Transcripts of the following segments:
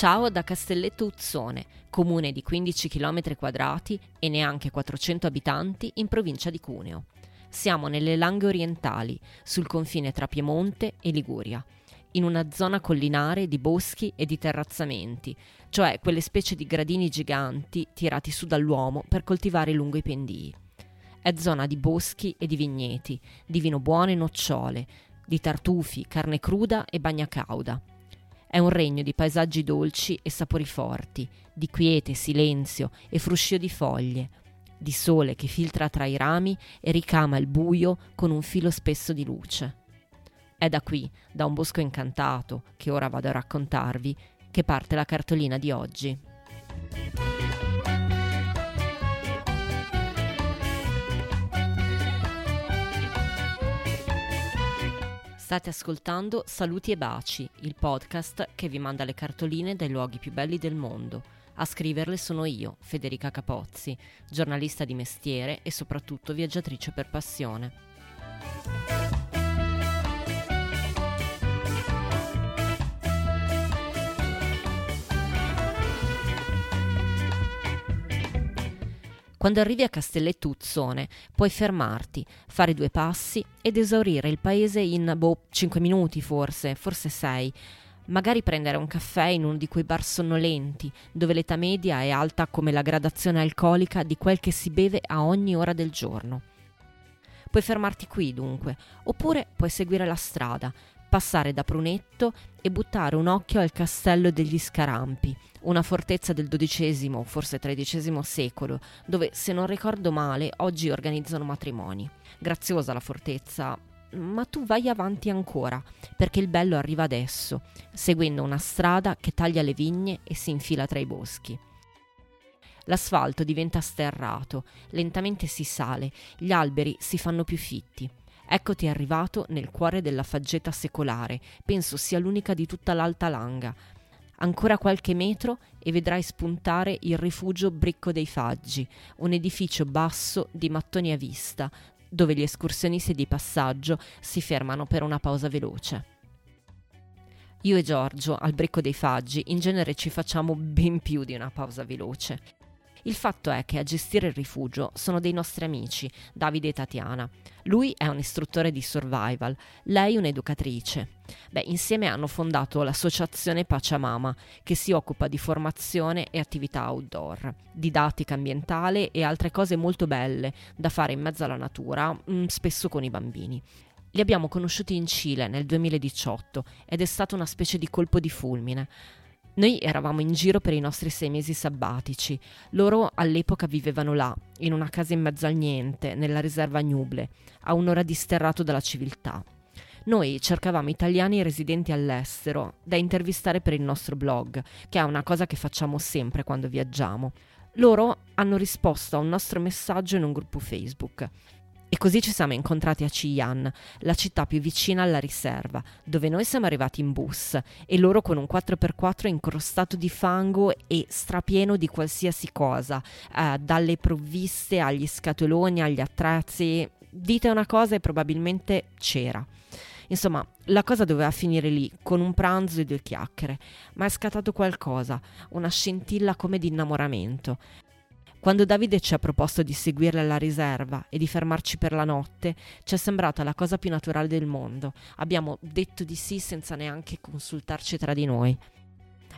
Ciao da Castelletto Uzzone, comune di 15 km quadrati e neanche 400 abitanti in provincia di Cuneo. Siamo nelle Langhe orientali, sul confine tra Piemonte e Liguria, in una zona collinare di boschi e di terrazzamenti, cioè quelle specie di gradini giganti tirati su dall'uomo per coltivare lungo i pendii. È zona di boschi e di vigneti, di vino buono e nocciole, di tartufi, carne cruda e bagna cauda. È un regno di paesaggi dolci e sapori forti, di quiete, silenzio e fruscio di foglie, di sole che filtra tra i rami e ricama il buio con un filo spesso di luce. È da qui, da un bosco incantato, che ora vado a raccontarvi, che parte la cartolina di oggi. State ascoltando Saluti e Baci, il podcast che vi manda le cartoline dai luoghi più belli del mondo a scriverle sono io, Federica Capozzi, giornalista di mestiere e soprattutto viaggiatrice per passione. Quando arrivi a Castelletto Uzzone puoi fermarti, fare due passi ed esaurire il paese in boh, 5 minuti forse, forse 6 magari prendere un caffè in uno di quei bar sonnolenti, dove l'età media è alta come la gradazione alcolica di quel che si beve a ogni ora del giorno. Puoi fermarti qui dunque, oppure puoi seguire la strada, passare da Prunetto e buttare un occhio al castello degli Scarampi, una fortezza del XII, forse XIII secolo, dove, se non ricordo male, oggi organizzano matrimoni. Graziosa la fortezza, ma tu vai avanti ancora, perché il bello arriva adesso, seguendo una strada che taglia le vigne e si infila tra i boschi. L'asfalto diventa sterrato, lentamente si sale, gli alberi si fanno più fitti. Eccoti arrivato nel cuore della faggeta secolare, penso sia l'unica di tutta l'Alta Langa. Ancora qualche metro e vedrai spuntare il rifugio Bricco dei Faggi, un edificio basso di mattoni a vista, dove gli escursionisti di passaggio si fermano per una pausa veloce. Io e Giorgio, al Brecco dei Faggi, in genere ci facciamo ben più di una pausa veloce. Il fatto è che a gestire il rifugio sono dei nostri amici, Davide e Tatiana. Lui è un istruttore di survival, lei un'educatrice. Beh, insieme hanno fondato l'associazione Pachamama, che si occupa di formazione e attività outdoor, didattica ambientale e altre cose molto belle da fare in mezzo alla natura, mm, spesso con i bambini. Li abbiamo conosciuti in Cile nel 2018 ed è stato una specie di colpo di fulmine. Noi eravamo in giro per i nostri sei mesi sabbatici. Loro all'epoca vivevano là, in una casa in mezzo al niente, nella riserva Nuble, a un'ora di sterrato dalla civiltà. Noi cercavamo italiani residenti all'estero da intervistare per il nostro blog, che è una cosa che facciamo sempre quando viaggiamo. Loro hanno risposto a un nostro messaggio in un gruppo Facebook. E così ci siamo incontrati a Chiyan, la città più vicina alla riserva, dove noi siamo arrivati in bus e loro con un 4x4 incrostato di fango e strapieno di qualsiasi cosa, eh, dalle provviste agli scatoloni, agli attrezzi. Dite una cosa e probabilmente c'era. Insomma, la cosa doveva finire lì, con un pranzo e due chiacchiere, ma è scattato qualcosa, una scintilla come di innamoramento. Quando Davide ci ha proposto di seguirla alla riserva e di fermarci per la notte, ci è sembrata la cosa più naturale del mondo. Abbiamo detto di sì senza neanche consultarci tra di noi.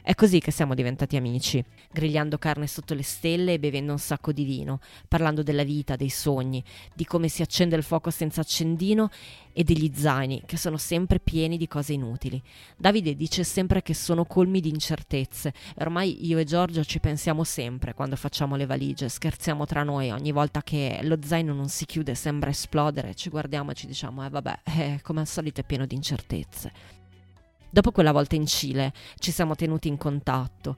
È così che siamo diventati amici, grigliando carne sotto le stelle e bevendo un sacco di vino, parlando della vita, dei sogni, di come si accende il fuoco senza accendino e degli zaini, che sono sempre pieni di cose inutili. Davide dice sempre che sono colmi di incertezze e ormai io e Giorgio ci pensiamo sempre quando facciamo le valigie, scherziamo tra noi ogni volta che lo zaino non si chiude, sembra esplodere, ci guardiamo e ci diciamo, eh vabbè, eh, come al solito è pieno di incertezze. Dopo quella volta in Cile ci siamo tenuti in contatto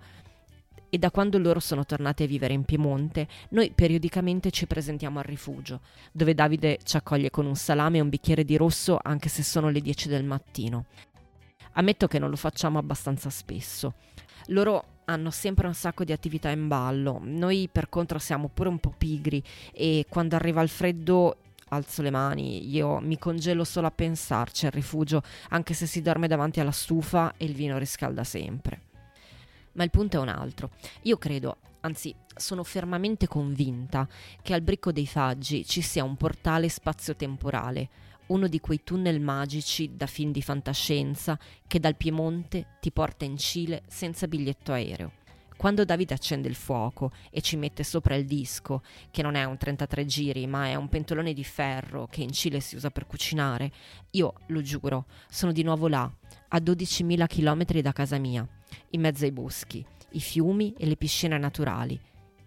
e da quando loro sono tornati a vivere in Piemonte, noi periodicamente ci presentiamo al rifugio, dove Davide ci accoglie con un salame e un bicchiere di rosso anche se sono le 10 del mattino. Ammetto che non lo facciamo abbastanza spesso. Loro hanno sempre un sacco di attività in ballo, noi per contro siamo pure un po' pigri e quando arriva il freddo alzo le mani, io mi congelo solo a pensarci al rifugio, anche se si dorme davanti alla stufa e il vino riscalda sempre. Ma il punto è un altro. Io credo, anzi sono fermamente convinta, che al Bricco dei Faggi ci sia un portale spazio-temporale, uno di quei tunnel magici da film di fantascienza che dal Piemonte ti porta in Cile senza biglietto aereo. Quando Davide accende il fuoco e ci mette sopra il disco, che non è un 33 giri, ma è un pentolone di ferro che in Cile si usa per cucinare, io, lo giuro, sono di nuovo là, a 12.000 km da casa mia, in mezzo ai boschi, i fiumi e le piscine naturali.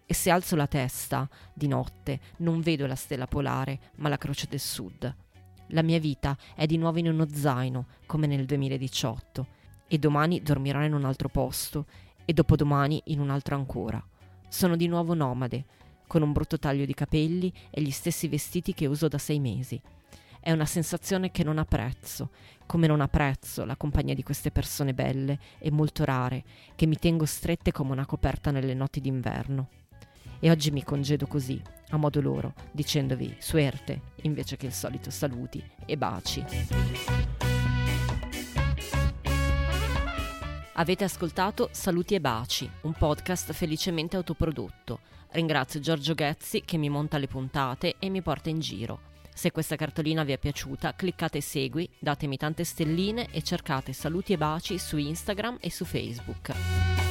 E se alzo la testa, di notte, non vedo la stella polare, ma la croce del sud. La mia vita è di nuovo in uno zaino, come nel 2018, e domani dormirò in un altro posto e dopodomani in un altro ancora. Sono di nuovo nomade, con un brutto taglio di capelli e gli stessi vestiti che uso da sei mesi. È una sensazione che non apprezzo, come non apprezzo la compagnia di queste persone belle e molto rare, che mi tengo strette come una coperta nelle notti d'inverno. E oggi mi congedo così, a modo loro, dicendovi suerte invece che il solito saluti e baci. Avete ascoltato Saluti e Baci, un podcast felicemente autoprodotto. Ringrazio Giorgio Ghezzi che mi monta le puntate e mi porta in giro. Se questa cartolina vi è piaciuta, cliccate segui, datemi tante stelline e cercate Saluti e Baci su Instagram e su Facebook.